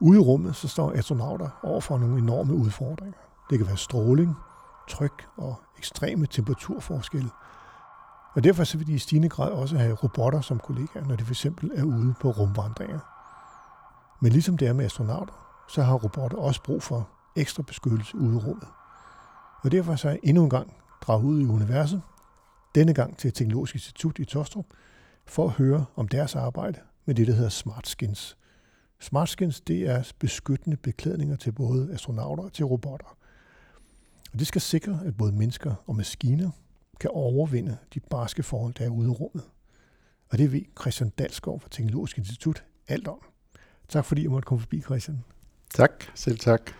Ude i rummet så står astronauter over for nogle enorme udfordringer. Det kan være stråling, tryk og ekstreme temperaturforskelle. Og derfor vil de i stigende grad også have robotter som kollegaer, når de fx er ude på rumvandringer. Men ligesom det er med astronauter, så har robotter også brug for ekstra beskyttelse ude i rummet. Og derfor så er jeg endnu en gang draget ud i universet, denne gang til Teknologisk Institut i Tostrup, for at høre om deres arbejde med det, der hedder Smart Skins – Smart skins, det er beskyttende beklædninger til både astronauter og til robotter. Og det skal sikre, at både mennesker og maskiner kan overvinde de barske forhold, der er ude i rummet. Og det ved Christian Dalsgaard fra Teknologisk Institut alt om. Tak fordi jeg måtte komme forbi, Christian. Tak, selv tak.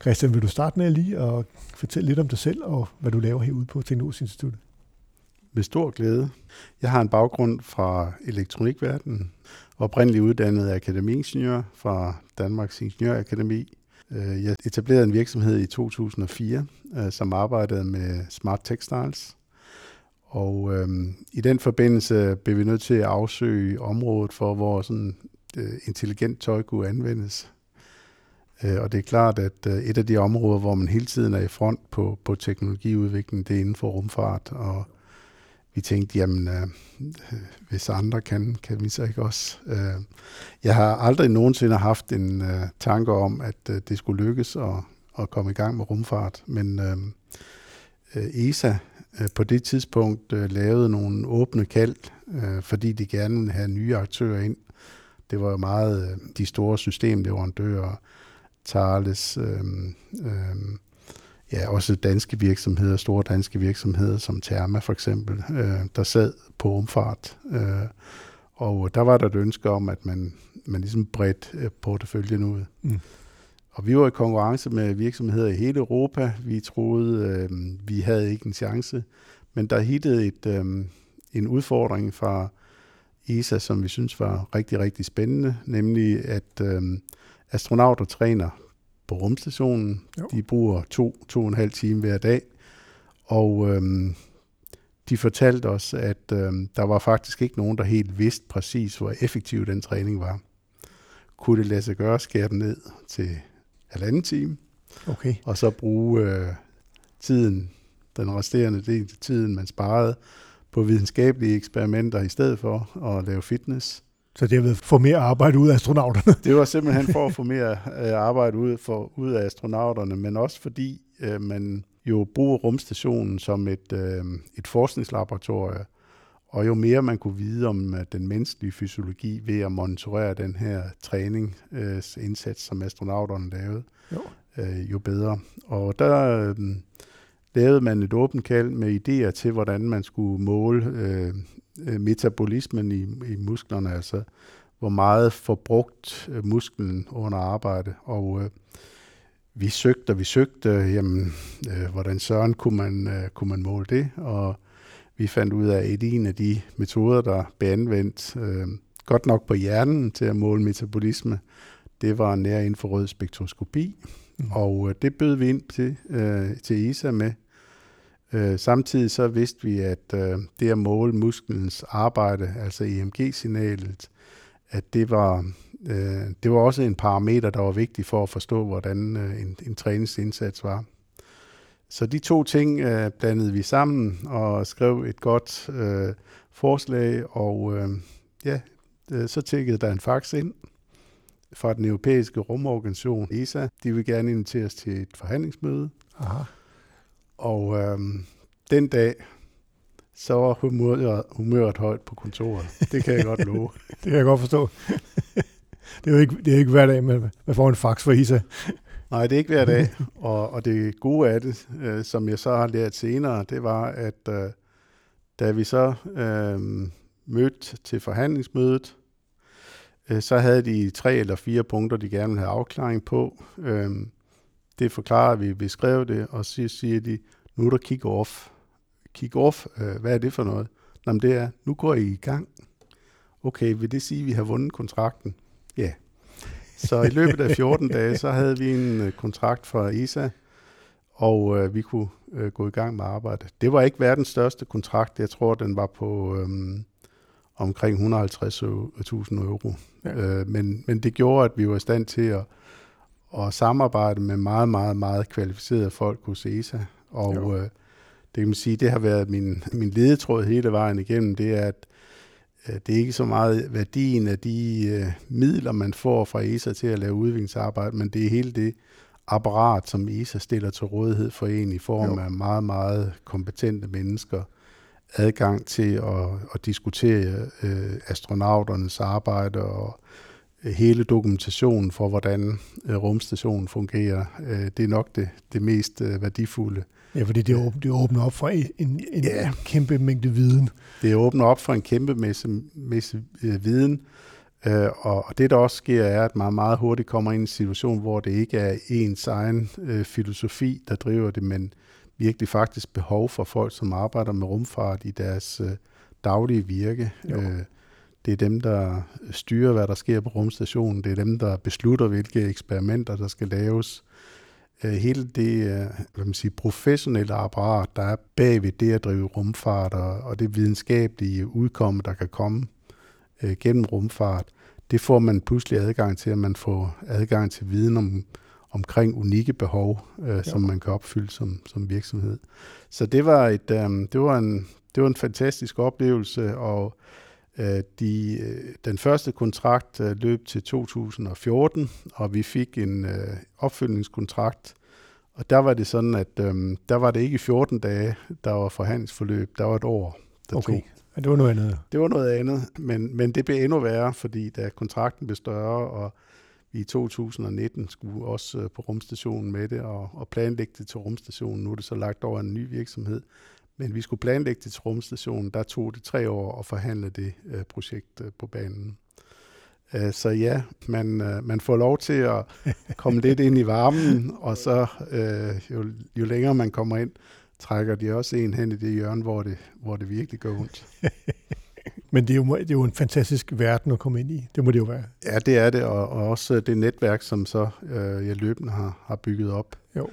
Christian, vil du starte med lige at fortælle lidt om dig selv og hvad du laver herude på Teknologisk Institut? Med stor glæde. Jeg har en baggrund fra elektronikverdenen, oprindeligt uddannet akademiingeniør fra Danmarks Ingeniørakademi. Øh, jeg etablerede en virksomhed i 2004, øh, som arbejdede med smart textiles. Og øhm, i den forbindelse blev vi nødt til at afsøge området for, hvor sådan øh, intelligent tøj kunne anvendes. Øh, og det er klart, at øh, et af de områder, hvor man hele tiden er i front på, på teknologiudviklingen, det er inden for rumfart og vi tænkte, jamen, øh, øh, hvis andre kan, kan vi så ikke også. Øh, jeg har aldrig nogensinde haft en øh, tanke om, at øh, det skulle lykkes at, at komme i gang med rumfart, men øh, øh ESA øh, på det tidspunkt øh, lavede nogle åbne kald, øh, fordi de gerne ville have nye aktører ind. Det var jo meget øh, de store systemleverandører, Thales, øh, øh, ja, også danske virksomheder, store danske virksomheder som Therma for eksempel, øh, der sad på rumfart. Øh, og der var der et ønske om, at man, man ligesom bredt øh, porteføljen ud. Mm. Og vi var i konkurrence med virksomheder i hele Europa. Vi troede, øh, vi havde ikke en chance. Men der hittede et, øh, en udfordring fra ESA, som vi synes var rigtig, rigtig spændende, nemlig at øh, astronauter træner på rumstationen. Jo. De bruger to, to og en halv time hver dag. Og øhm, de fortalte os, at øhm, der var faktisk ikke nogen, der helt vidste præcis, hvor effektiv den træning var. Kunne det lade sig gøre at skære den ned til halvanden time, okay. og så bruge øh, tiden, den resterende del af tiden, man sparede, på videnskabelige eksperimenter i stedet for at lave fitness. Så det har få mere arbejde ud af astronauterne? Det var simpelthen for at få mere øh, arbejde ud, for, ud af astronauterne, men også fordi øh, man jo bruger rumstationen som et, øh, et forskningslaboratorium, og jo mere man kunne vide om uh, den menneskelige fysiologi ved at monitorere den her træningsindsats, uh, som astronauterne lavede, jo. Uh, jo bedre. Og der uh, lavede man et åbent kald med idéer til, hvordan man skulle måle øh, metabolismen i, i musklerne, altså hvor meget forbrugt øh, musklen under arbejde. Og øh, vi søgte, og vi søgte, jamen, øh, hvordan søren kunne man, øh, kunne man måle det, og vi fandt ud af, at en af de metoder, der blev anvendt, øh, godt nok på hjernen til at måle metabolisme, det var nær infrarød spektroskopi, mm. og øh, det bød vi ind til, øh, til ISA med, Øh, samtidig så vidste vi, at øh, det at måle musklens arbejde, altså EMG-signalet, at det var, øh, det var også en parameter, der var vigtig for at forstå, hvordan øh, en, en træningsindsats var. Så de to ting øh, blandede vi sammen og skrev et godt øh, forslag, og øh, ja, øh, så tækkede der en fax ind fra den europæiske rumorganisation ESA. De vil gerne invitere os til et forhandlingsmøde. Aha. Og øhm, den dag, så var humøret, humøret højt på kontoret. Det kan jeg godt love. det kan jeg godt forstå. det er jo ikke, det er ikke hver dag, man, man får en fax fra ISA. Nej, det er ikke hver dag. Og, og det gode af det, øh, som jeg så har lært senere, det var, at øh, Da vi så øh, mødte til forhandlingsmødet, øh, så havde de tre eller fire punkter, de gerne ville have afklaring på. Øh, det forklarer vi, vi skrev det, og så siger de, nu er der kick-off. Kick-off, øh, hvad er det for noget? Jamen det er, nu går I i gang. Okay, vil det sige, at vi har vundet kontrakten? Ja. Så i løbet af 14 dage, så havde vi en øh, kontrakt fra ISA, og øh, vi kunne øh, gå i gang med arbejdet. Det var ikke verdens største kontrakt. Jeg tror, den var på øh, omkring 150.000 euro. Ja. Øh, men, men det gjorde, at vi var i stand til at, at samarbejde med meget, meget, meget kvalificerede folk hos ESA. Og øh, det kan man sige, det har været min, min ledetråd hele vejen igennem, det er, at øh, det er ikke så meget værdien af de øh, midler, man får fra ESA til at lave udviklingsarbejde, men det er hele det apparat, som ESA stiller til rådighed for en i form jo. af meget, meget kompetente mennesker, adgang til at, at diskutere øh, astronauternes arbejde og hele dokumentationen for, hvordan øh, rumstationen fungerer. Øh, det er nok det, det mest øh, værdifulde. Ja, fordi det, åbner, det åbner op for en, en, ja. kæmpe mængde viden. Det åbner op for en kæmpe masse, masse viden, og, det der også sker er, at man meget hurtigt kommer ind i en situation, hvor det ikke er ens egen filosofi, der driver det, men virkelig faktisk behov for folk, som arbejder med rumfart i deres daglige virke. Øh, det er dem, der styrer, hvad der sker på rumstationen. Det er dem, der beslutter, hvilke eksperimenter, der skal laves. Øh, hele det øh, hvad man sige, professionelle apparat, der er bag ved det at drive rumfart, og, det videnskabelige udkomme, der kan komme øh, gennem rumfart, det får man pludselig adgang til, at man får adgang til viden om, omkring unikke behov, øh, ja. som man kan opfylde som, som virksomhed. Så det var, et, øh, det, var en, det var en fantastisk oplevelse, og de, øh, den første kontrakt øh, løb til 2014, og vi fik en øh, opfølgningskontrakt, og der var det sådan, at øh, der var det ikke 14 dage, der var forhandlingsforløb, der var et år, der okay. tog. Men det var noget andet. Det var noget andet, men, men det blev endnu værre, fordi da kontrakten blev større, og vi i 2019 skulle også øh, på rumstationen med det og, og planlægge det til rumstationen. Nu er det så lagt over en ny virksomhed. Men vi skulle planlægge det til rumstationen. Der tog det tre år at forhandle det uh, projekt uh, på banen. Uh, så ja, man, uh, man får lov til at komme lidt ind i varmen, og så uh, jo, jo længere man kommer ind, trækker de også en hen i det hjørne, hvor det, hvor det virkelig går ondt. Men det er, jo, det er jo en fantastisk verden at komme ind i. Det må det jo være. Ja, det er det, og, og også det netværk, som så øh, jeg løbende har, har bygget op. Jo.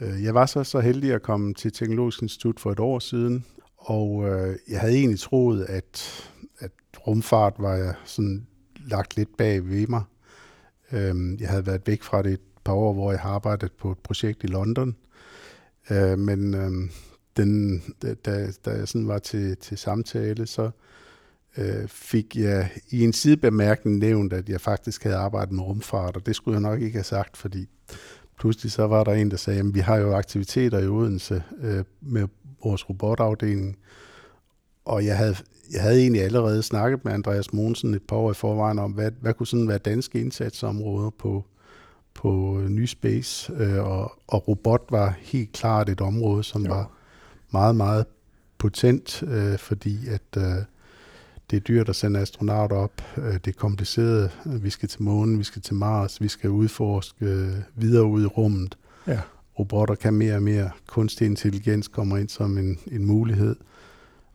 Øh, jeg var så så heldig at komme til Teknologisk Institut for et år siden, og øh, jeg havde egentlig troet, at, at rumfart var jeg sådan lagt lidt bag ved mig. Øh, jeg havde været væk fra det et par år, hvor jeg har arbejdet på et projekt i London, øh, men øh, den, da, da jeg sådan var til, til samtale, så øh, fik jeg i en sidebemærkning nævnt, at jeg faktisk havde arbejdet med rumfart, og det skulle jeg nok ikke have sagt, fordi pludselig så var der en, der sagde, at vi har jo aktiviteter i Odense øh, med vores robotafdeling, og jeg havde, jeg havde egentlig allerede snakket med Andreas Mogensen et par år i forvejen om, hvad, hvad kunne sådan være danske indsatsområder på, på Ny Space, øh, og, og robot var helt klart et område, som jo. var meget, meget potent, øh, fordi at øh, det er dyrt at sende astronauter op, øh, det er kompliceret, vi skal til månen, vi skal til Mars, vi skal udforske øh, videre ud i rummet. Ja. Robotter kan mere og mere, kunstig intelligens kommer ind som en, en mulighed,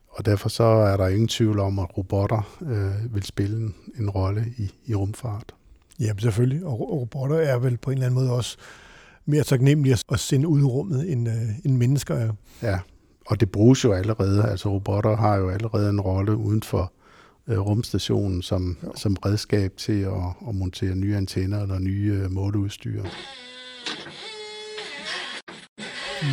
og derfor så er der ingen tvivl om, at robotter øh, vil spille en, en rolle i, i rumfart. Jamen selvfølgelig, og robotter er vel på en eller anden måde også mere taknemmelige at sende ud i rummet, end, øh, end mennesker er. Ja, og det bruges jo allerede, altså robotter har jo allerede en rolle uden for øh, rumstationen som, som redskab til at, at montere nye antenner eller nye øh, måleudstyr. De,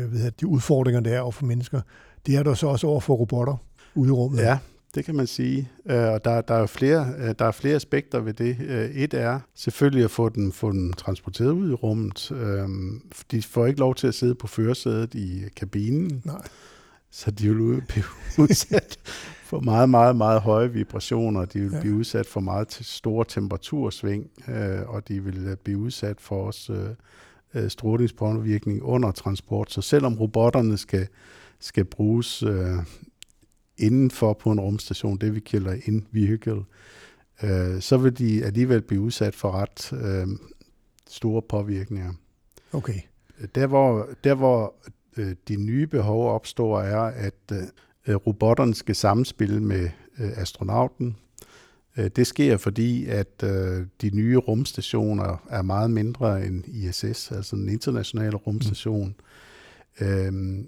øh, ved jeg, de udfordringer, der er over for mennesker, det er der så også over for robotter ude i rummet. Ja, det kan man sige. Øh, og der, der, er flere, øh, der er flere aspekter ved det. Et er selvfølgelig at få den, få den transporteret ud i rummet. De får ikke lov til at sidde på førersædet i kabinen. Nej. Så de vil blive udsat for meget, meget, meget høje vibrationer. De vil ja. blive udsat for meget store temperatursving, og de vil blive udsat for også strålingspåvirkning under transport. Så selvom robotterne skal, skal bruges indenfor på en rumstation, det vi kalder in-vehicle, øh, så vil de alligevel blive udsat for ret øh, store påvirkninger. Okay. Der hvor, der, hvor øh, de nye behov opstår, er, at øh, robotterne skal samspille med øh, astronauten. Øh, det sker, fordi at øh, de nye rumstationer er meget mindre end ISS, altså den internationale rumstation. Mm. Øh,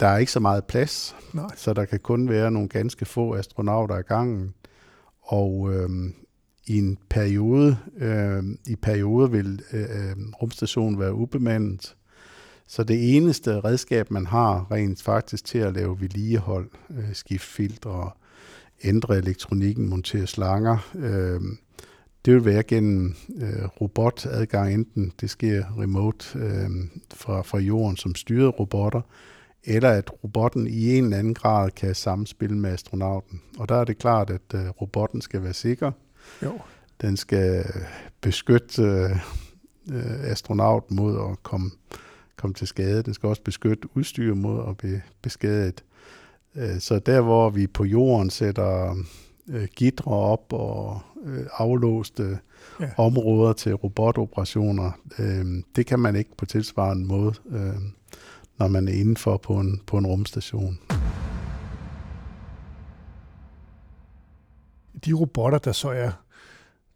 der er ikke så meget plads, Nej. så der kan kun være nogle ganske få astronauter i gangen. Og øh, i en periode, øh, i perioder vil øh, øh, rumstationen være ubemandet. Så det eneste redskab, man har rent faktisk til at lave vedligehold, øh, skifte filtre, ændre elektronikken, montere slanger, øh, det vil være gennem øh, robotadgang, enten det sker remote øh, fra, fra jorden som styret robotter, eller at robotten i en eller anden grad kan samspille med astronauten. Og der er det klart, at øh, robotten skal være sikker. Jo. Den skal beskytte øh, astronauten mod at komme, komme til skade. Den skal også beskytte udstyr mod at blive beskadiget. Øh, så der, hvor vi på jorden sætter øh, gitre op og øh, aflåste ja. områder til robotoperationer, det kan man ikke på tilsvarende måde, når man er indenfor på en, på en rumstation. De robotter, der så er,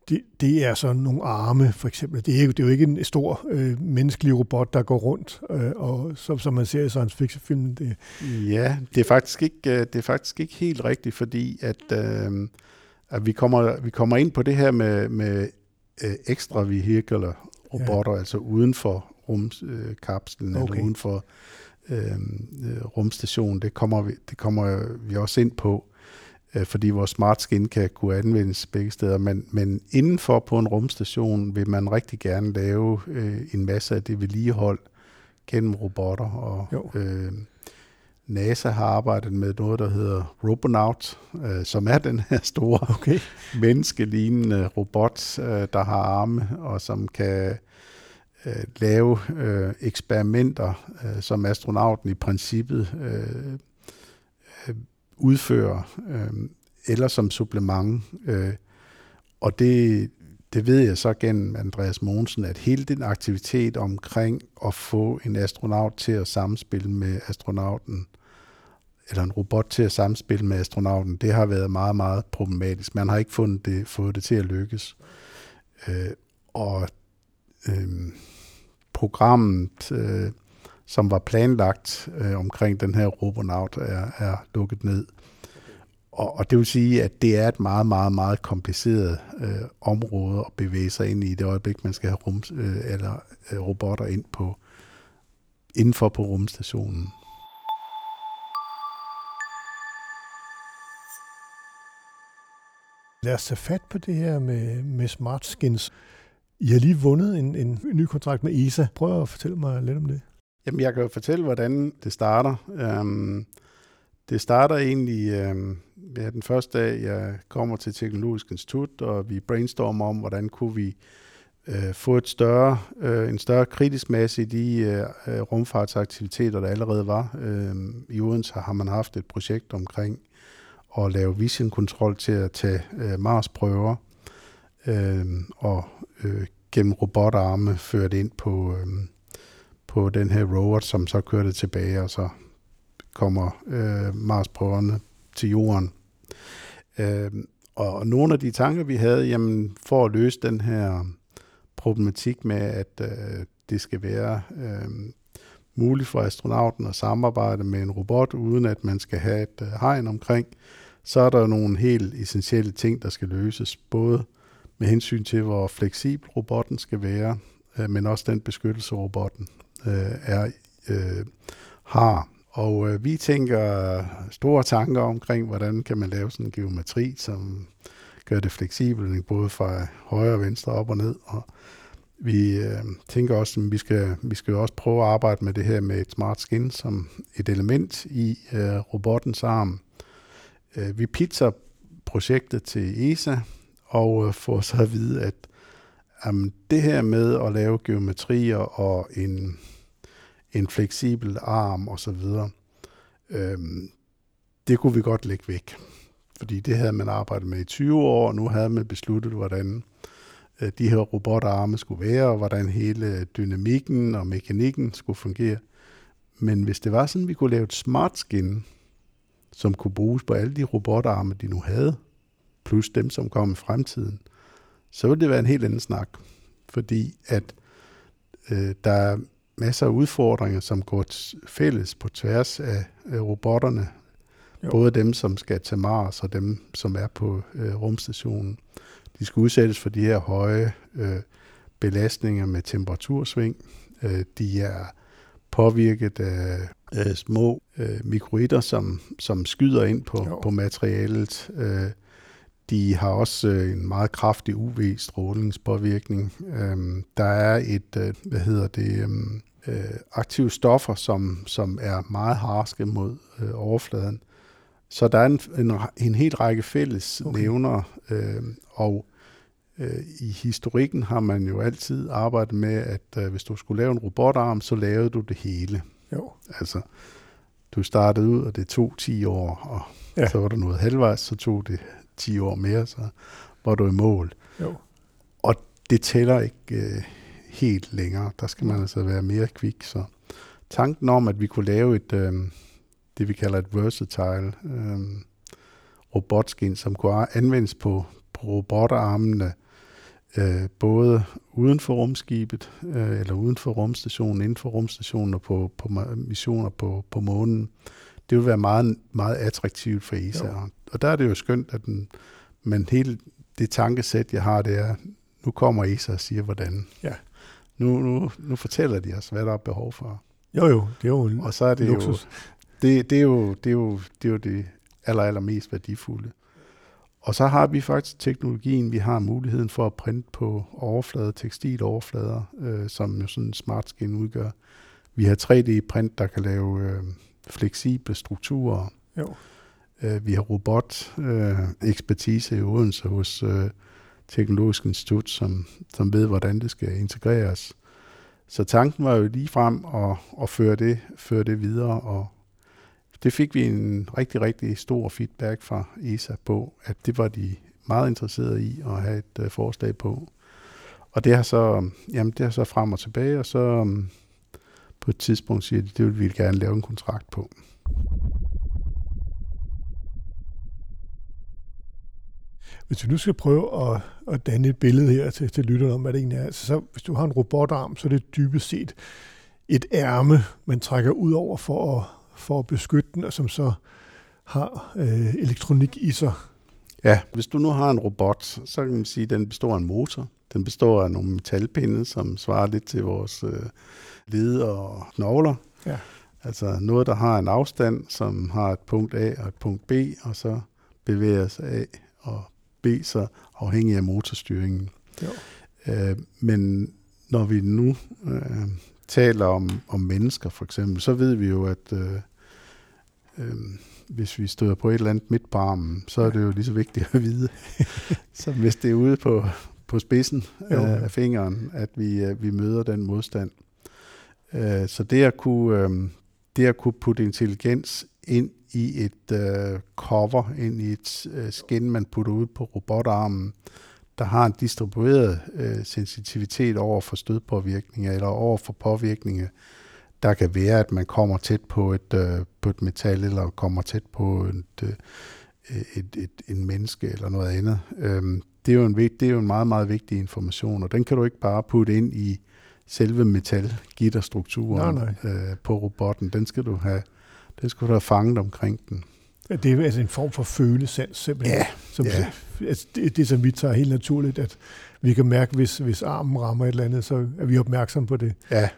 det, det er så nogle arme, for eksempel. Det er, det er jo ikke en stor øh, menneskelig robot, der går rundt, øh, og som, som man ser i science fiction film. Det... Ja, det er faktisk ikke, øh, det er faktisk ikke helt rigtigt, fordi at, øh, at vi, kommer, vi kommer ind på det her med, med øh, ekstra vehicular robotter, ja. altså uden for rumkapslen, øh, okay. eller uden for øh, øh, rumstationen. Det kommer, vi, det kommer vi også ind på øh, fordi vores smart skin kan kunne anvendes begge steder. Men, men indenfor på en rumstation vil man rigtig gerne lave øh, en masse af det vedligehold gennem robotter. Og, øh, NASA har arbejdet med noget, der hedder Robonaut, øh, som er den her store okay. menneskelignende robot, øh, der har arme og som kan øh, lave øh, eksperimenter, øh, som astronauten i princippet øh udfører, øh, eller som supplement. Øh, og det, det ved jeg så gennem Andreas Mogensen, at hele den aktivitet omkring at få en astronaut til at samspille med astronauten, eller en robot til at samspille med astronauten, det har været meget, meget problematisk. Man har ikke fundet det, fået det til at lykkes. Øh, og øh, programmet, øh, som var planlagt øh, omkring den her robonaut, er, er lukket ned. Og, og det vil sige, at det er et meget, meget, meget kompliceret øh, område at bevæge sig ind i det øjeblik, man skal have rum, øh, eller øh, robotter ind på, indenfor på rumstationen. Lad os tage fat på det her med, med smart skins. I har lige vundet en, en ny kontrakt med ESA. Prøv at fortælle mig lidt om det. Jamen, jeg kan jo fortælle, hvordan det starter. Øhm, det starter egentlig øhm, ja, den første dag, jeg kommer til Teknologisk Institut, og vi brainstormer om, hvordan kunne vi øh, få et større, øh, en større kritisk masse i de øh, øh rumfartsaktiviteter, der allerede var. Uh, I Odense har man haft et projekt omkring at lave vision-kontrol til at tage øh, Mars-prøver, øh, og øh, gennem robotarme ført ind på... Øh, på den her rover, som så kørte tilbage, og så kommer øh, Mars-prøverne til jorden. Øh, og nogle af de tanker, vi havde, jamen, for at løse den her problematik med, at øh, det skal være øh, muligt for astronauten at samarbejde med en robot, uden at man skal have et øh, hegn omkring, så er der nogle helt essentielle ting, der skal løses, både med hensyn til, hvor fleksibel robotten skal være, øh, men også den beskyttelse, robotten øh, er, øh, har. Og øh, vi tænker store tanker omkring, hvordan kan man lave sådan en geometri, som gør det fleksibelt, både fra højre og venstre, op og ned. Og vi øh, tænker også, at vi skal, vi skal også prøve at arbejde med det her med et smart skin som et element i øh, robottens arm. Øh, vi pitcher projektet til ESA og øh, får så at vide, at jamen, det her med at lave geometrier og en, en fleksibel arm osv., øhm, det kunne vi godt lægge væk. Fordi det havde man arbejdet med i 20 år, og nu havde man besluttet, hvordan øh, de her robotarme skulle være, og hvordan hele dynamikken og mekanikken skulle fungere. Men hvis det var sådan, at vi kunne lave et smart skin, som kunne bruges på alle de robotarme, de nu havde, plus dem, som kom i fremtiden, så ville det være en helt anden snak. Fordi at øh, der masser af udfordringer, som går fælles på tværs af øh, robotterne. Jo. Både dem, som skal til Mars, og dem, som er på øh, rumstationen. De skal udsættes for de her høje øh, belastninger med temperatursving. Øh, de er påvirket af øh, små øh, mikroider, som, som skyder ind på, på materialet. Øh, de har også øh, en meget kraftig UV-strålingspåvirkning. Øh, der er et, øh, hvad hedder det, øhm, øh, aktive stoffer, som, som er meget harske mod overfladen. Så der er en, en, en hel række fælles okay. nævner, øh, og øh, i historikken har man jo altid arbejdet med, at øh, hvis du skulle lave en robotarm, så lavede du det hele. Jo. Altså, du startede ud, og det tog 10 år, og ja. så var der noget halvvejs, så tog det 10 år mere, så var du i mål. Jo. Og det tæller ikke øh, helt længere. Der skal man altså være mere kvik. Så tanken om, at vi kunne lave et, øh, det vi kalder et versatile øh, robotskin, som kunne anvendes på, på robotarmene, øh, både uden for rumskibet, øh, eller uden for rumstationen, inden for rumstationen og på, på missioner på, på månen, det vil være meget, meget attraktivt for ESA. Jo. Og der er det jo skønt, at den, men hele det tankesæt, jeg har, det er, nu kommer ESA og siger, hvordan. Ja. Nu, nu, nu fortæller de os, hvad der er behov for. Jo, jo, det er jo Og så er det luksus. jo, det, det, er jo, det, er jo, det er jo det aller, aller mest værdifulde. Og så har vi faktisk teknologien, vi har muligheden for at printe på overflader, tekstiloverflader, øh, som jo sådan en smart skin udgør. Vi har 3D-print, der kan lave øh, fleksible strukturer. Jo. Øh, vi har robot-ekspertise øh, i Odense hos øh, Teknologisk Institut, som, som ved, hvordan det skal integreres. Så tanken var jo lige frem at, at føre, det, føre det videre, og det fik vi en rigtig, rigtig stor feedback fra ESA på, at det var de meget interesserede i at have et forslag på. Og det har så, jamen det har så frem og tilbage, og så um, på et tidspunkt siger de, det vil vi gerne lave en kontrakt på. Hvis vi nu skal prøve at, at danne et billede her til, til lytterne om, hvad det egentlig er, altså, så hvis du har en robotarm, så er det dybest set et ærme, man trækker ud over for at, for at beskytte den, og som så har øh, elektronik i sig. Ja, hvis du nu har en robot, så kan man sige, at den består af en motor. Den består af nogle metalpinde, som svarer lidt til vores øh, led og knogler. Ja. Altså noget, der har en afstand, som har et punkt A og et punkt B, og så bevæger sig A og B så afhængig af motorstyringen. Jo. Øh, men når vi nu øh, taler om, om mennesker for eksempel, så ved vi jo, at øh, øh, hvis vi støder på et eller andet midt på armen, så er det jo lige så vigtigt at vide, så hvis det er ude på, på spidsen jo. af fingeren, at vi, øh, vi møder den modstand. Øh, så det at kunne, øh, det at kunne putte intelligens ind i et øh, cover, ind i et øh, skin, man putter ud på robotarmen, der har en distribueret øh, sensitivitet over for stødpåvirkninger eller over for påvirkninger, der kan være, at man kommer tæt på et, øh, på et metal eller kommer tæt på et, øh, et, et, en menneske eller noget andet. Øhm, det, er jo en, det er jo en meget, meget vigtig information, og den kan du ikke bare putte ind i selve metalgitterstrukturen nej, nej. Øh, på robotten. Den skal du have, skal du have fanget omkring den. Det er altså en form for følesans simpelthen. Ja, som, ja. Altså, det, det, som vi tager helt naturligt, at vi kan mærke, hvis, hvis armen rammer et eller andet, så er vi opmærksom på det. Ja,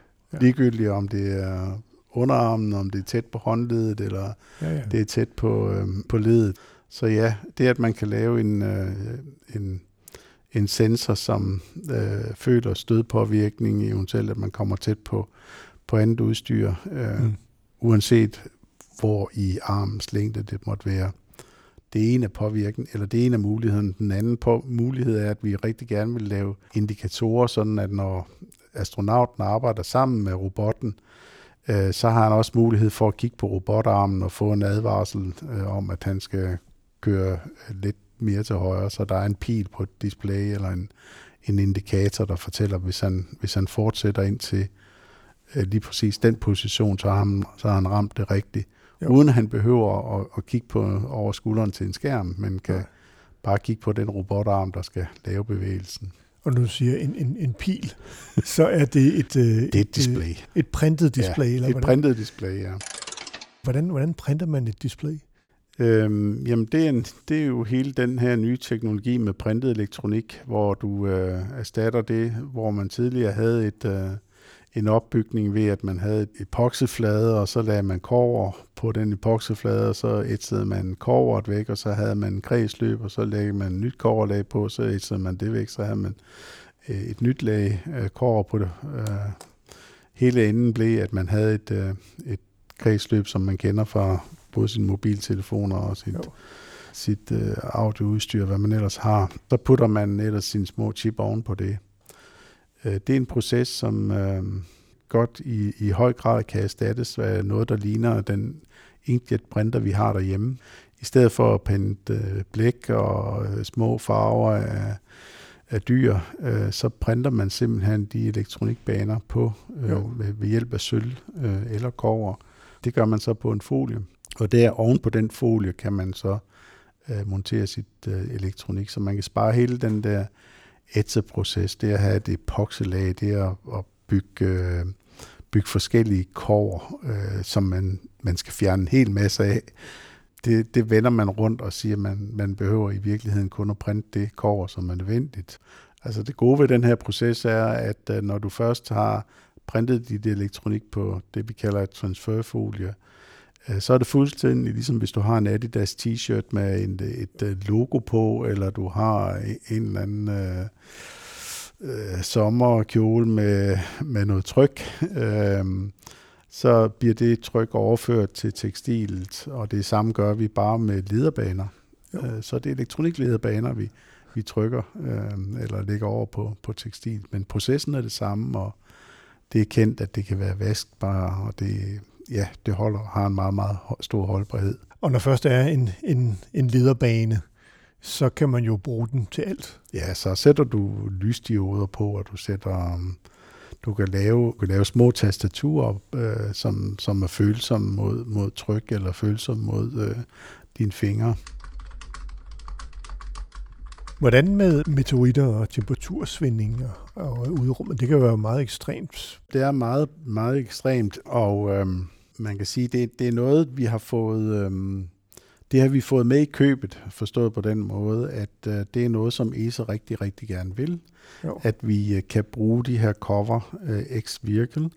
ligegyldigt om det er underarmen, om det er tæt på håndledet, eller ja, ja. det er tæt på, øhm, på ledet. Så ja, det at man kan lave en, øh, en, en sensor, som øh, føler stødpåvirkning, eventuelt at man kommer tæt på, på andet udstyr, øh, mm. uanset hvor i armens længde det måtte være. Det ene er påvirken, eller det ene er muligheden. Den anden på, mulighed er, at vi rigtig gerne vil lave indikatorer, sådan at når astronauten arbejder sammen med robotten, Øh, så har han også mulighed for at kigge på robotarmen og få en advarsel øh, om, at han skal køre lidt mere til højre, så der er en pil på et display eller en, en indikator, der fortæller, hvis han, hvis han fortsætter ind til øh, lige præcis den position, så har han, så har han ramt det rigtigt. Jo. Uden at han behøver at, at kigge på over skulderen til en skærm, men kan ja. bare kigge på den robotarm, der skal lave bevægelsen. Og når du siger en, en, en pil, så er det et, øh, det er et display. Et, et printet display? Ja, eller et hvordan? printet display, ja. Hvordan, hvordan printer man et display? Øhm, jamen, det er, en, det er jo hele den her nye teknologi med printet elektronik, hvor du øh, erstatter det, hvor man tidligere havde et, øh, en opbygning ved, at man havde et epoxyflade, og så lagde man kover på den epoxyflade, og så etsede man koveret væk, og så havde man en kredsløb, og så lagde man et nyt koverlag på, så etsede man det væk, så havde man øh, et nyt lag kover på det. Øh, hele enden blev, at man havde et, øh, et kredsløb, som man kender fra både sine mobiltelefoner og sit, sit audioudstyr, hvad man ellers har. Så putter man ellers sine små chip oven på det. Øh, det er en proces, som øh, godt i, i høj grad kan erstattes af noget, der ligner den inkjet printer, vi har derhjemme. I stedet for at pente øh, blæk og øh, små farver af, af dyr, øh, så printer man simpelthen de elektronikbaner på øh, ved, ved hjælp af sølv øh, eller kover. Det gør man så på en folie. Og der oven på den folie kan man så øh, montere sit øh, elektronik, så man kan spare hele den der etseproces, det at have et epoxylag, det at, at bygge, øh, bygge forskellige kår, øh, som man, man skal fjerne en hel masse af. Det, det vender man rundt og siger, at man, man behøver i virkeligheden kun at printe det kår, som er nødvendigt. Altså det gode ved den her proces er, at øh, når du først har printet dit elektronik på det, vi kalder et transferfolie, Øh, så er det fuldstændig ligesom hvis du har en Adidas t-shirt med en, et øh, logo på, eller du har en eller anden øh, øh, sommerkjole med, med noget tryk, øh, så bliver det tryk overført til tekstilet, og det samme gør vi bare med lederbaner. Jo. Øh, så det er elektroniklederbaner, vi, vi trykker øh, eller lægger over på, på tekstil. Men processen er det samme, og det er kendt, at det kan være vaskbar, og det ja, det holder, har en meget, meget stor holdbarhed. Og når først der er en, en, en lederbane, så kan man jo bruge den til alt. Ja, så sætter du lysdioder på, og du sætter... Um, du kan lave, du kan lave små tastaturer, øh, som, som er følsomme mod, mod tryk, eller følsomme mod øh, dine fingre. Hvordan med meteoritter og temperatursvingninger og udrummet? Det kan være meget ekstremt. Det er meget, meget ekstremt, og øhm, man kan sige, det, det er noget, vi har fået, øhm, det har vi fået med i købet, forstået på den måde, at øh, det er noget, som ESA rigtig, rigtig gerne vil. Jo. At vi øh, kan bruge de her cover øh, X-Vehicle,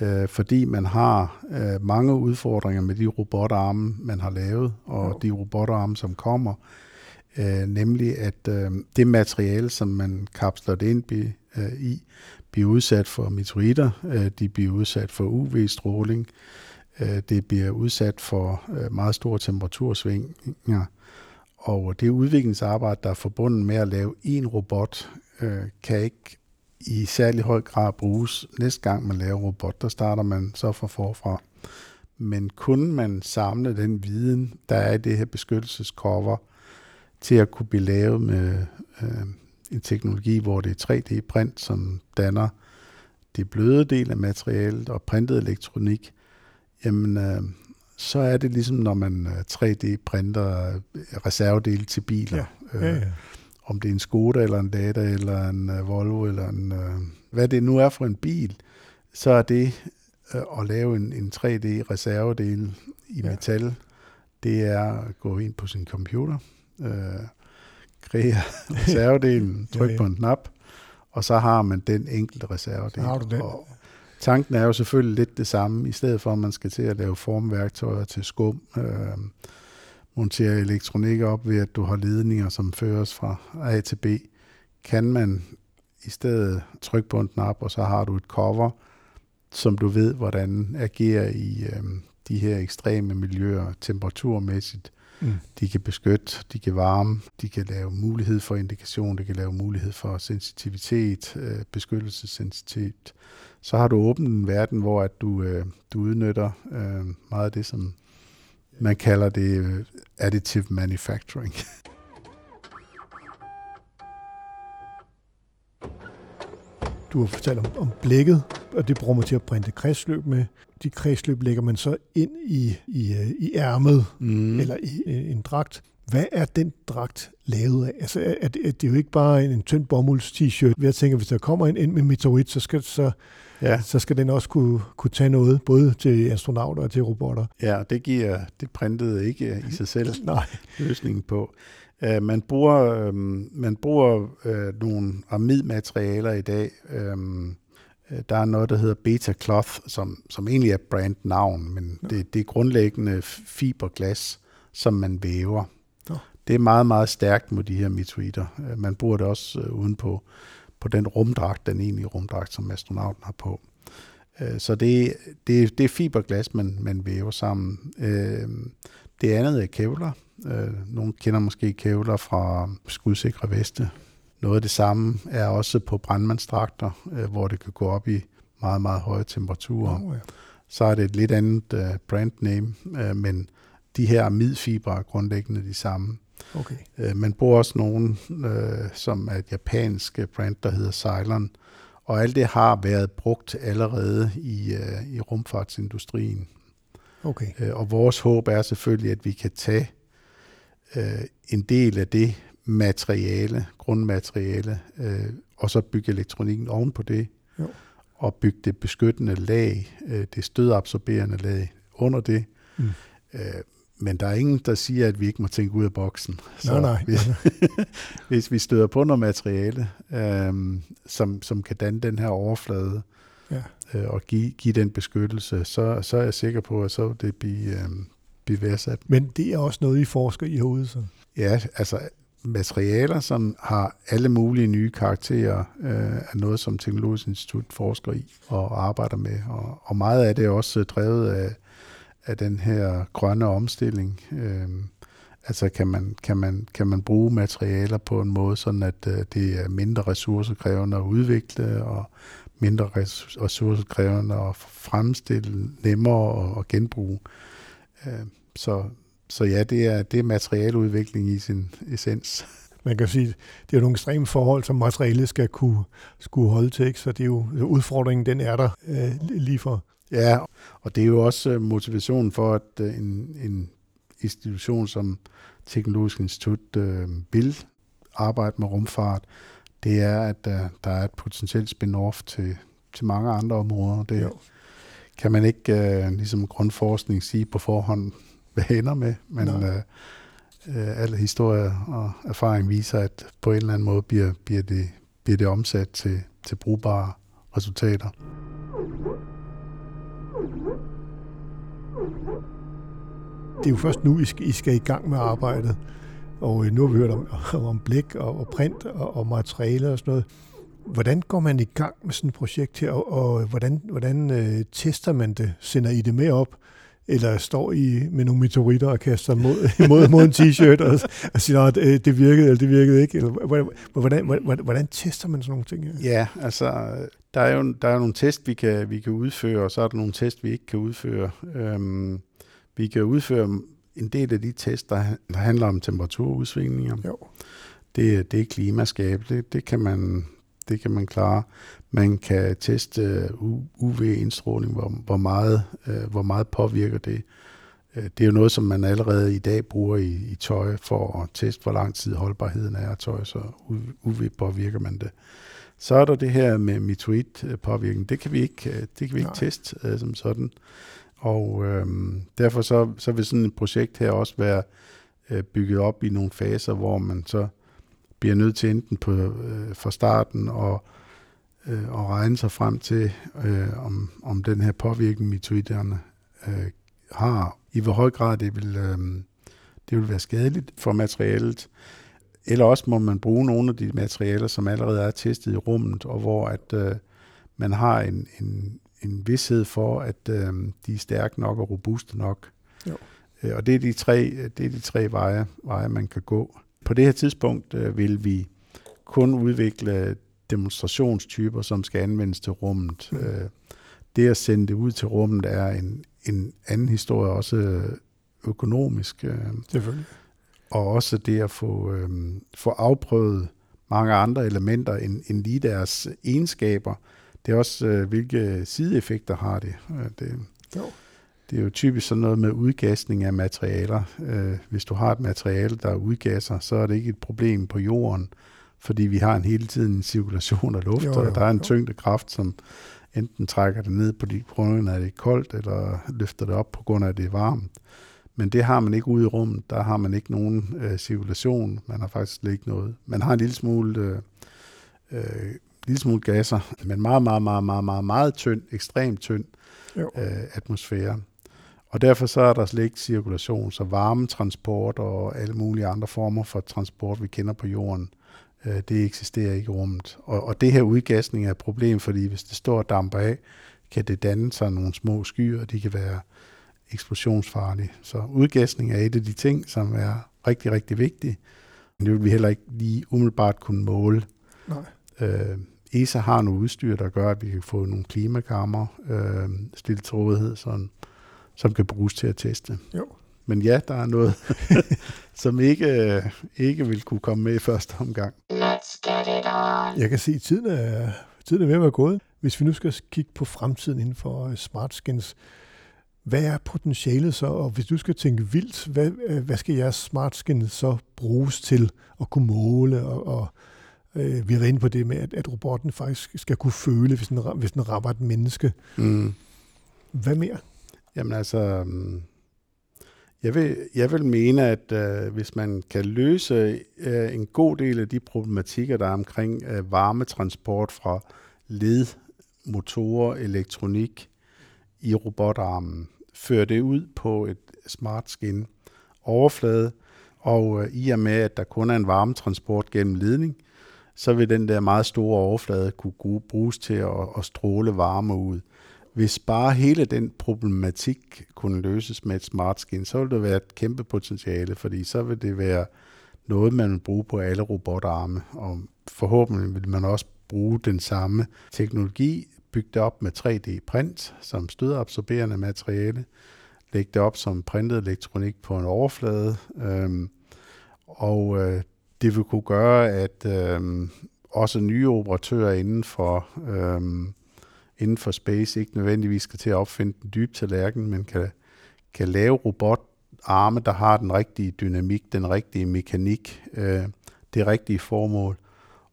øh, fordi man har øh, mange udfordringer med de robotarme, man har lavet, og jo. de robotarme, som kommer. Øh, nemlig at øh, det materiale, som man kapsler det ind øh, i, bliver udsat for meteoritter, øh, de bliver udsat for UV-stråling, øh, det bliver udsat for øh, meget store temperatursvingninger, og det udviklingsarbejde, der er forbundet med at lave en robot, øh, kan ikke i særlig høj grad bruges næste gang man laver robot. Der starter man så fra forfra. Men kun man samle den viden, der er i det her beskyttelsescover, til at kunne blive lavet med øh, en teknologi, hvor det er 3D-print, som danner det bløde del af materialet og printet elektronik, jamen øh, så er det ligesom, når man 3D-printer øh, reservedele til biler. Ja. Ja, ja. Øh, om det er en Skoda, eller en Lada, eller en Volvo, eller en, uh, hvad det nu er for en bil, så er det uh, at lave en, en 3D-reservedel i ja. metal, det er at gå ind på sin computer, uh, kreere reservedelen, trykke ja, ja. på en knap, og så har man den enkelte reservedel. Så har du den. Og tanken er jo selvfølgelig lidt det samme, i stedet for at man skal til at lave formværktøjer til skum, øh, montere elektronik op ved, at du har ledninger, som føres fra A til B, kan man i stedet trykke på en knap, og så har du et cover, som du ved, hvordan agerer i øh, de her ekstreme miljøer temperaturmæssigt, Mm. De kan beskytte, de kan varme, de kan lave mulighed for indikation, de kan lave mulighed for sensitivitet, øh, beskyttelsessensitivitet. Så har du åbnet en verden, hvor at du, øh, du udnytter øh, meget af det, som man kalder det øh, additive manufacturing. Du har fortalt om, om blækket, og det bruger man til at printe kredsløb med. De kredsløb lægger man så ind i, i, øh, i ærmet, mm. eller i øh, en dragt. Hvad er den dragt lavet af? Altså, er, er, det, er det jo ikke bare en, en tynd bomulds t-shirt. Jeg tænker, hvis der kommer en ind med meteorit, så skal, så, ja. så skal den også kunne, kunne tage noget, både til astronauter og til robotter. Ja, det giver det printede ikke i sig selv Nej. løsningen på. Uh, man bruger, um, man bruger uh, nogle amidmaterialer i dag. Um, der er noget, der hedder Beta Cloth, som, som egentlig er brandnavn, men ja. det, det er grundlæggende fiberglas, som man væver. Ja. Det er meget, meget stærkt mod de her meteoritter. Uh, man bruger det også uh, uden på, på den rumdragt, den egentlige rumdragt, som astronauten har på. Så det, det, det er fiberglas, man, man væver sammen. Det andet er kevlar, Øh, nogle kender måske kævler fra skudsikre veste. Noget af det samme er også på brandmandsdragter, øh, hvor det kan gå op i meget, meget høje temperaturer. Oh, ja. Så er det et lidt andet øh, brand name, øh, men de her amidfibre er grundlæggende de samme. Okay. Øh, man bruger også nogen, øh, som er et japansk brand, der hedder Cylon, og alt det har været brugt allerede i, øh, i rumfartsindustrien. Okay. Øh, og vores håb er selvfølgelig, at vi kan tage øh, en del af det materiale, grundmateriale, øh, og så bygge elektronikken oven på det, jo. og bygge det beskyttende lag, øh, det stødabsorberende lag under det. Mm. Øh, men der er ingen, der siger, at vi ikke må tænke ud af boksen. Så nej, nej. Hvis, hvis vi støder på noget materiale, øh, som, som kan danne den her overflade, ja. øh, og give, give den beskyttelse, så, så er jeg sikker på, at så det bliver, øh, blive værdsat. Men det er også noget, I forsker i herude, så? Ja, altså materialer, som har alle mulige nye karakterer, øh, af noget, som Teknologisk Institut forsker i og arbejder med. Og, og meget af det er også øh, drevet af, af den her grønne omstilling. Øh, altså kan man, kan, man, kan man bruge materialer på en måde, sådan at øh, det er mindre ressourcekrævende at udvikle, og mindre ressourcekrævende at fremstille, nemmere at genbruge. Øh, så, så ja, det er, det er materialeudvikling i sin essens. Man kan sige, det er nogle ekstreme forhold, som materialet skal kunne, skulle holde til, ikke? så det er jo udfordringen, den er der øh, lige for. Ja, og det er jo også øh, motivationen for, at øh, en, en institution som Teknologisk Institut øh, vil arbejde med rumfart, det er, at der, der er et potentielt spin-off til, til mange andre områder. Det, jo kan man ikke øh, ligesom grundforskning sige på forhånd, hvad ender med, men øh, øh, alle historier og erfaring viser, at på en eller anden måde bliver, bliver, det, bliver det omsat til, til brugbare resultater. Det er jo først nu, I skal, I skal i gang med arbejdet, og øh, nu har vi hørt om, om blæk og, og print og, og materialer og sådan noget. Hvordan går man i gang med sådan et projekt her, og, og hvordan, hvordan øh, tester man det? Sender I det med op? Eller står I med nogle meteoritter og kaster mod, mod, mod en t-shirt og, og siger, at det virkede, eller det virkede ikke? Eller, hvordan, hvordan, hvordan, hvordan tester man sådan nogle ting? Ja, altså, der er jo der er nogle test, vi kan, vi kan udføre, og så er der nogle test, vi ikke kan udføre. Øhm, vi kan udføre en del af de test, der, der handler om temperaturudsvingninger. Jo. Det, det er klimaskab, det, det kan man det kan man klare. Man kan teste øh, UV-indstråling, hvor, hvor, meget, øh, hvor meget påvirker det. Øh, det er jo noget, som man allerede i dag bruger i, i tøj for at teste, hvor lang tid holdbarheden er af tøj, så UV påvirker man det. Så er der det her med meteorit-påvirkning. Det kan vi ikke, det kan vi ikke teste øh, som sådan. Og øh, derfor så, så vil sådan et projekt her også være øh, bygget op i nogle faser, hvor man så bliver nødt til enten på, øh, fra starten og, øh, og regne sig frem til, øh, om, om den her påvirkning, mitoiderne øh, har, i hvor høj grad det vil, øh, det vil være skadeligt for materialet. Eller også må man bruge nogle af de materialer, som allerede er testet i rummet, og hvor at øh, man har en, en, en vidshed for, at øh, de er stærke nok og robuste nok. Jo. Øh, og det er de tre, det er de tre veje, veje, man kan gå. På det her tidspunkt øh, vil vi kun udvikle demonstrationstyper, som skal anvendes til rummet. Mm. Øh, det at sende det ud til rummet er en, en anden historie, også økonomisk. Øh, Selvfølgelig. Og også det at få, øh, få afprøvet mange andre elementer end, end lige deres egenskaber. Det er også, øh, hvilke sideeffekter har det. Øh, det, jo. Det er jo typisk sådan noget med udgasning af materialer. Øh, hvis du har et materiale, der udgasser, så er det ikke et problem på jorden, fordi vi har en hele tiden en cirkulation af luft, jo, jo, og der er en tyngdekraft, som enten trækker det ned på grund af, at det er koldt, eller løfter det op på grund af, at det er varmt. Men det har man ikke ude i rummet. Der har man ikke nogen øh, cirkulation. Man har faktisk slet ikke noget. Man har en lille smule, øh, øh, lille smule gasser, men meget, meget, meget, meget, meget, meget tynd, ekstremt tynd øh, atmosfære. Og derfor så er der slet ikke cirkulation, så varmetransport og alle mulige andre former for transport, vi kender på jorden, øh, det eksisterer ikke i rummet. Og, og det her udgasning er et problem, fordi hvis det står og damper af, kan det danne sig nogle små skyer, og de kan være eksplosionsfarlige. Så udgasning er et af de ting, som er rigtig, rigtig vigtige. Men det vil vi heller ikke lige umiddelbart kunne måle. Nej. Øh, ESA har nogle udstyr, der gør, at vi kan få nogle klimakammer øh, stillet til rådighed, sådan, som kan bruges til at teste. Jo. Men ja, der er noget, som ikke, ikke vil kunne komme med i første omgang. Let's get it on. Jeg kan se, at tiden er, tiden er ved at være gået. Hvis vi nu skal kigge på fremtiden inden for øh, smart skins, hvad er potentialet så? Og hvis du skal tænke vildt, hvad, øh, hvad skal jeres smart skin så bruges til at kunne måle? Og, og øh, vi har været inde på det med, at, at robotten faktisk skal kunne føle, hvis den, hvis den rammer et menneske. Mm. Hvad mere? Jamen altså, mm, jeg vil, jeg vil mene, at øh, hvis man kan løse øh, en god del af de problematikker, der er omkring øh, varmetransport fra led, motorer, elektronik i robotarmen, føre det ud på et smart skin overflade, og øh, i og med, at der kun er en varmetransport gennem ledning, så vil den der meget store overflade kunne bruges til at, at stråle varme ud. Hvis bare hele den problematik kunne løses med et smart skin, så ville det være et kæmpe potentiale, fordi så vil det være noget, man vil bruge på alle robotarme, og forhåbentlig vil man også bruge den samme teknologi bygge det op med 3D-print som stødabsorberende materiale, lægge det op som printet elektronik på en overflade, øhm, og øh, det vil kunne gøre, at øhm, også nye operatører inden for, øhm, inden for space ikke nødvendigvis skal til at opfinde den dybe tallerken, men kan, kan lave robotarme, der har den rigtige dynamik, den rigtige mekanik, øh, det rigtige formål,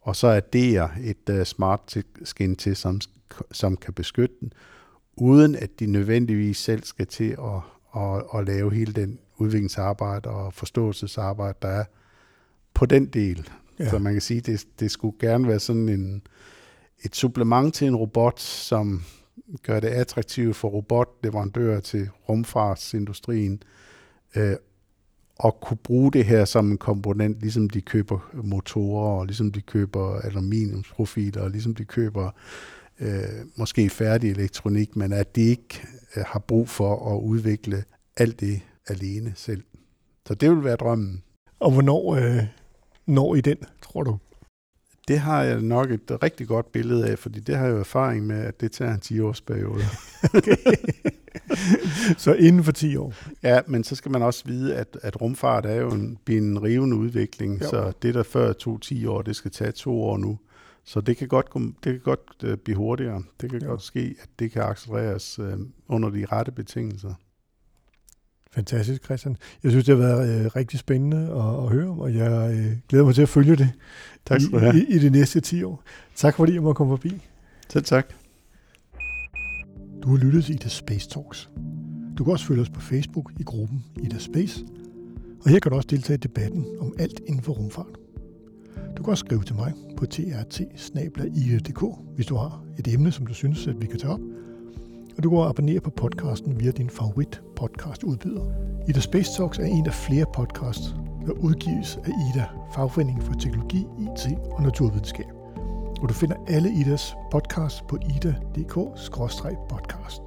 og så addere et uh, smart skin til, som som kan beskytte den, uden at de nødvendigvis selv skal til at, at, at lave hele den udviklingsarbejde og forståelsesarbejde, der er på den del. Ja. Så man kan sige, det, det skulle gerne være sådan en, et supplement til en robot, som gør det attraktivt for robotleverandører til rumfartsindustrien, øh, og kunne bruge det her som en komponent, ligesom de køber motorer, og ligesom de køber aluminiumsprofiler, og ligesom de køber øh, måske færdig elektronik, men at de ikke øh, har brug for at udvikle alt det alene selv. Så det vil være drømmen. Og hvornår øh, når I den, tror du? Det har jeg nok et rigtig godt billede af, fordi det har jeg jo erfaring med, at det tager en 10-årsperiode. okay. så inden for 10 år? Ja, men så skal man også vide, at, at rumfart er jo en, en rivende udvikling, jo. så det, der før tog 10 år, det skal tage to år nu. Så det kan godt, det kan godt uh, blive hurtigere. Det kan ja. godt ske, at det kan accelereres uh, under de rette betingelser. Fantastisk, Christian. Jeg synes, det har været uh, rigtig spændende at, at høre om, og jeg uh, glæder mig til at følge det tak skal have. I, i, i de næste 10 år. Tak fordi jeg må komme forbi. Selv tak. Du har lyttet til Ida Space Talks. Du kan også følge os på Facebook i gruppen Ida Space, og her kan du også deltage i debatten om alt inden for rumfart. Du kan også skrive til mig på trt hvis du har et emne, som du synes, at vi kan tage op. Og du kan abonnere på podcasten via din favorit podcast udbyder. Ida Space Talks er en af flere podcasts, der udgives af Ida, Fagforeningen for Teknologi, IT og Naturvidenskab. Og du finder alle Idas podcasts på ida.dk-podcast.